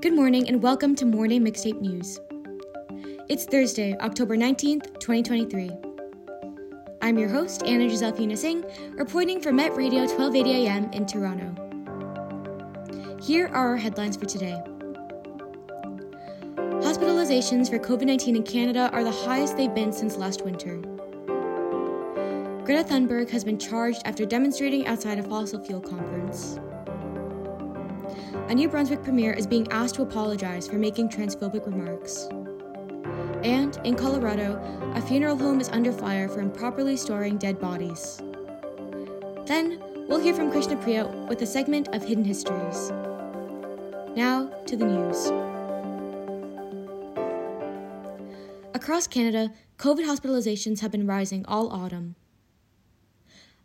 Good morning and welcome to Morning Mixtape News. It's Thursday, October 19th, 2023. I'm your host, Anna Giselle Funes-Eng, reporting for Met Radio 1280 AM in Toronto. Here are our headlines for today. Hospitalizations for COVID 19 in Canada are the highest they've been since last winter. Greta Thunberg has been charged after demonstrating outside a fossil fuel conference. A New Brunswick premier is being asked to apologize for making transphobic remarks. And in Colorado, a funeral home is under fire for improperly storing dead bodies. Then, we'll hear from Krishnapriya with a segment of Hidden Histories. Now, to the news. Across Canada, COVID hospitalizations have been rising all autumn.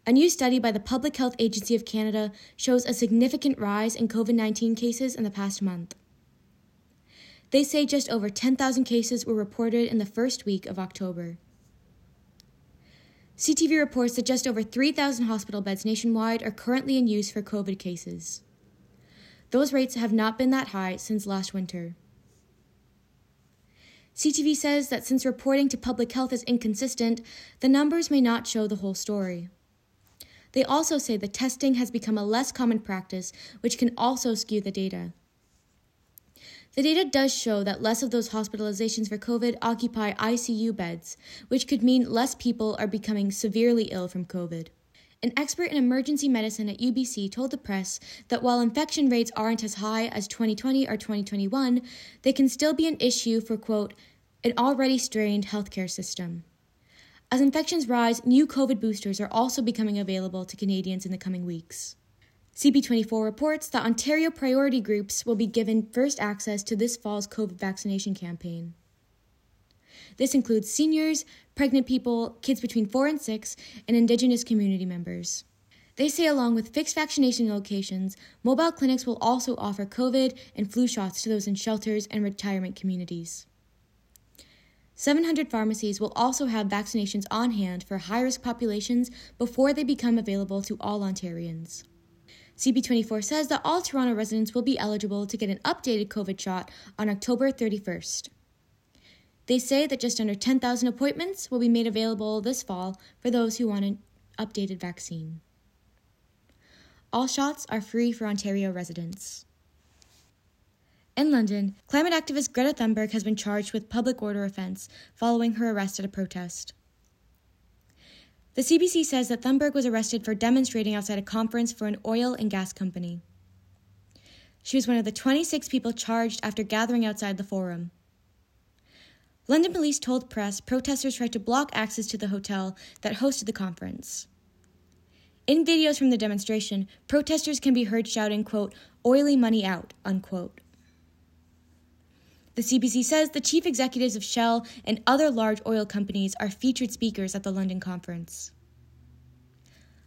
A new study by the Public Health Agency of Canada shows a significant rise in COVID 19 cases in the past month. They say just over 10,000 cases were reported in the first week of October. CTV reports that just over 3,000 hospital beds nationwide are currently in use for COVID cases. Those rates have not been that high since last winter. CTV says that since reporting to public health is inconsistent, the numbers may not show the whole story. They also say that testing has become a less common practice, which can also skew the data. The data does show that less of those hospitalizations for COVID occupy ICU beds, which could mean less people are becoming severely ill from COVID. An expert in emergency medicine at UBC told the press that while infection rates aren't as high as 2020 or 2021, they can still be an issue for, quote, an already strained healthcare system. As infections rise, new COVID boosters are also becoming available to Canadians in the coming weeks. CP24 reports that Ontario priority groups will be given first access to this fall's COVID vaccination campaign. This includes seniors, pregnant people, kids between 4 and 6, and Indigenous community members. They say, along with fixed vaccination locations, mobile clinics will also offer COVID and flu shots to those in shelters and retirement communities. 700 pharmacies will also have vaccinations on hand for high risk populations before they become available to all Ontarians. CP24 says that all Toronto residents will be eligible to get an updated COVID shot on October 31st. They say that just under 10,000 appointments will be made available this fall for those who want an updated vaccine. All shots are free for Ontario residents. In London, climate activist Greta Thunberg has been charged with public order offense following her arrest at a protest. The CBC says that Thunberg was arrested for demonstrating outside a conference for an oil and gas company. She was one of the 26 people charged after gathering outside the forum. London police told press protesters tried to block access to the hotel that hosted the conference. In videos from the demonstration, protesters can be heard shouting, quote, oily money out, unquote. The CBC says the chief executives of Shell and other large oil companies are featured speakers at the London conference.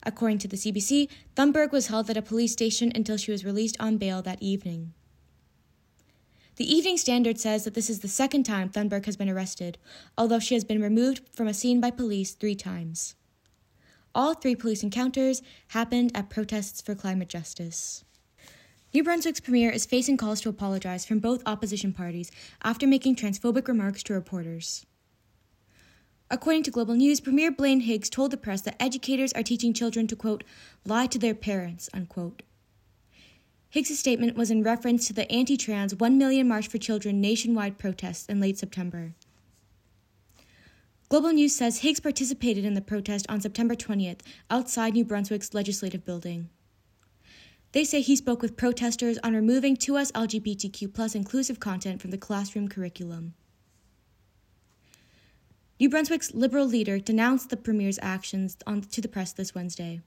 According to the CBC, Thunberg was held at a police station until she was released on bail that evening. The Evening Standard says that this is the second time Thunberg has been arrested, although she has been removed from a scene by police three times. All three police encounters happened at protests for climate justice. New Brunswick's premier is facing calls to apologize from both opposition parties after making transphobic remarks to reporters. According to Global News, Premier Blaine Higgs told the press that educators are teaching children to, quote, lie to their parents, unquote. Higgs' statement was in reference to the anti trans 1 Million March for Children nationwide protests in late September. Global News says Higgs participated in the protest on September 20th outside New Brunswick's legislative building. They say he spoke with protesters on removing 2S LGBTQ plus inclusive content from the classroom curriculum. New Brunswick's Liberal leader denounced the Premier's actions on, to the press this Wednesday.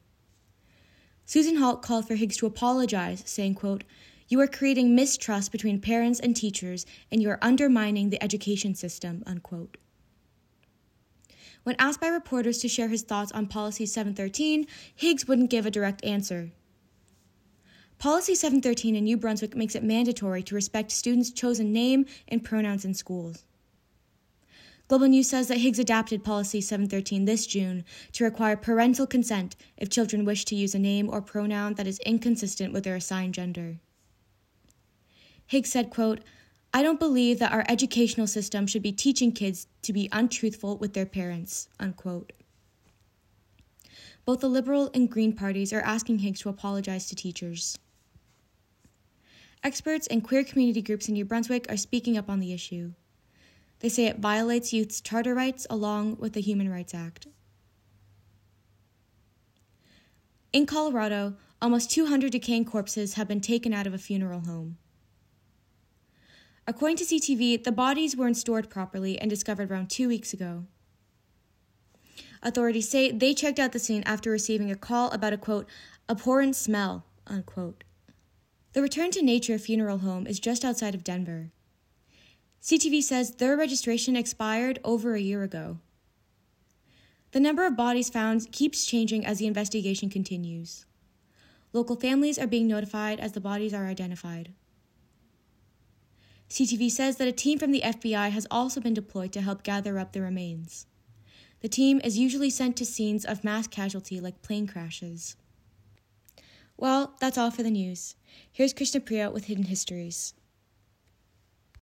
Susan Holt called for Higgs to apologize, saying, quote, You are creating mistrust between parents and teachers, and you are undermining the education system, unquote. When asked by reporters to share his thoughts on Policy 713, Higgs wouldn't give a direct answer. Policy 713 in New Brunswick makes it mandatory to respect students' chosen name and pronouns in schools. Global News says that Higgs adapted Policy 713 this June to require parental consent if children wish to use a name or pronoun that is inconsistent with their assigned gender. Higgs said, quote, I don't believe that our educational system should be teaching kids to be untruthful with their parents, unquote. Both the Liberal and Green parties are asking Higgs to apologize to teachers. Experts and queer community groups in New Brunswick are speaking up on the issue. They say it violates youth's charter rights along with the Human Rights Act. In Colorado, almost 200 decaying corpses have been taken out of a funeral home. According to CTV, the bodies weren't stored properly and discovered around two weeks ago. Authorities say they checked out the scene after receiving a call about a quote, abhorrent smell, unquote. The Return to Nature funeral home is just outside of Denver. CTV says their registration expired over a year ago. The number of bodies found keeps changing as the investigation continues. Local families are being notified as the bodies are identified. CTV says that a team from the FBI has also been deployed to help gather up the remains. The team is usually sent to scenes of mass casualty like plane crashes. Well, that's all for the news. Here's Krishnapriya with Hidden Histories.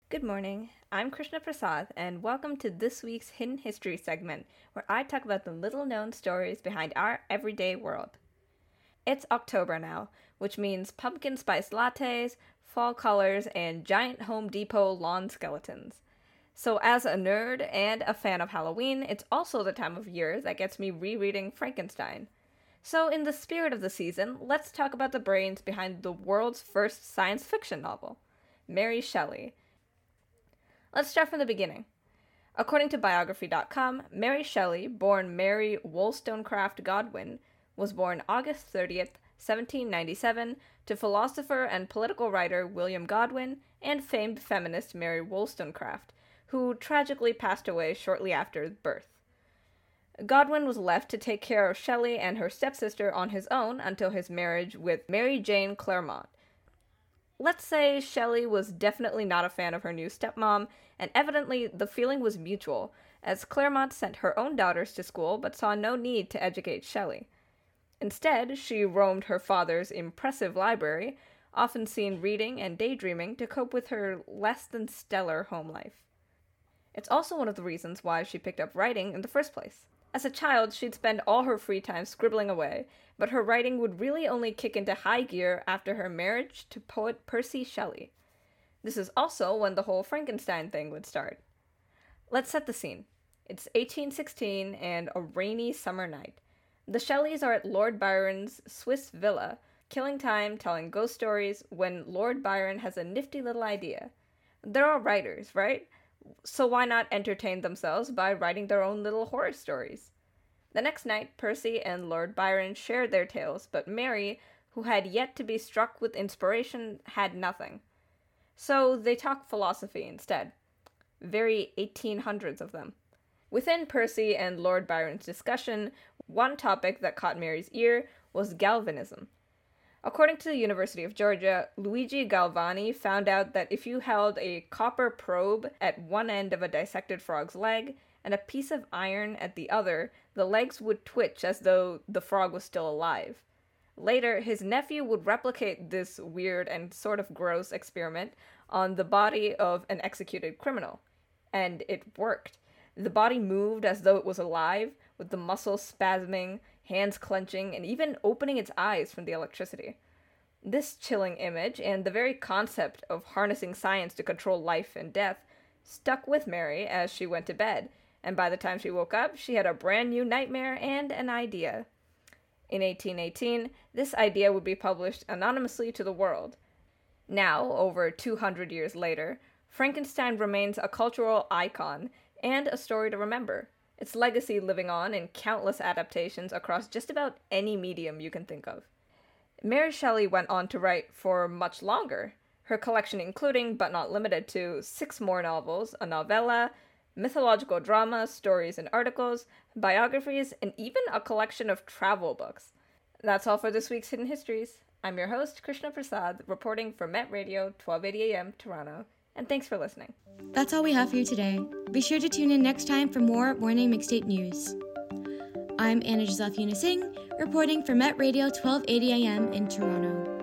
Good morning. I'm Krishna Prasad, and welcome to this week's Hidden History segment, where I talk about the little known stories behind our everyday world. It's October now, which means pumpkin spice lattes, fall colors, and giant Home Depot lawn skeletons. So, as a nerd and a fan of Halloween, it's also the time of year that gets me rereading Frankenstein. So, in the spirit of the season, let's talk about the brains behind the world's first science fiction novel, Mary Shelley. Let's start from the beginning. According to biography.com, Mary Shelley, born Mary Wollstonecraft Godwin, was born August 30th, 1797, to philosopher and political writer William Godwin and famed feminist Mary Wollstonecraft, who tragically passed away shortly after birth. Godwin was left to take care of Shelley and her stepsister on his own until his marriage with Mary Jane Clairmont. Let's say Shelley was definitely not a fan of her new stepmom, and evidently the feeling was mutual, as Clairmont sent her own daughters to school but saw no need to educate Shelley. Instead, she roamed her father's impressive library, often seen reading and daydreaming to cope with her less than stellar home life. It's also one of the reasons why she picked up writing in the first place. As a child, she'd spend all her free time scribbling away, but her writing would really only kick into high gear after her marriage to poet Percy Shelley. This is also when the whole Frankenstein thing would start. Let's set the scene. It's 1816 and a rainy summer night. The Shelleys are at Lord Byron's Swiss villa, killing time telling ghost stories when Lord Byron has a nifty little idea. They're all writers, right? So why not entertain themselves by writing their own little horror stories? The next night, Percy and Lord Byron shared their tales, but Mary, who had yet to be struck with inspiration, had nothing. So they talked philosophy instead. Very 1800s of them. Within Percy and Lord Byron's discussion, one topic that caught Mary's ear was galvanism. According to the University of Georgia, Luigi Galvani found out that if you held a copper probe at one end of a dissected frog's leg and a piece of iron at the other, the legs would twitch as though the frog was still alive. Later, his nephew would replicate this weird and sort of gross experiment on the body of an executed criminal. And it worked. The body moved as though it was alive, with the muscles spasming, hands clenching, and even opening its eyes from the electricity. This chilling image, and the very concept of harnessing science to control life and death, stuck with Mary as she went to bed, and by the time she woke up, she had a brand new nightmare and an idea. In 1818, this idea would be published anonymously to the world. Now, over 200 years later, Frankenstein remains a cultural icon and a story to remember its legacy living on in countless adaptations across just about any medium you can think of. Mary Shelley went on to write for much longer, her collection including, but not limited to, six more novels, a novella, mythological drama, stories and articles, biographies, and even a collection of travel books. That's all for this week's Hidden Histories. I'm your host, Krishna Prasad, reporting for Met Radio, 1280 AM, Toronto and thanks for listening. That's all we have for you today. Be sure to tune in next time for more Morning Mixtape News. I'm Anna Giselle Funes-Eng, reporting for Met Radio 1280 AM in Toronto.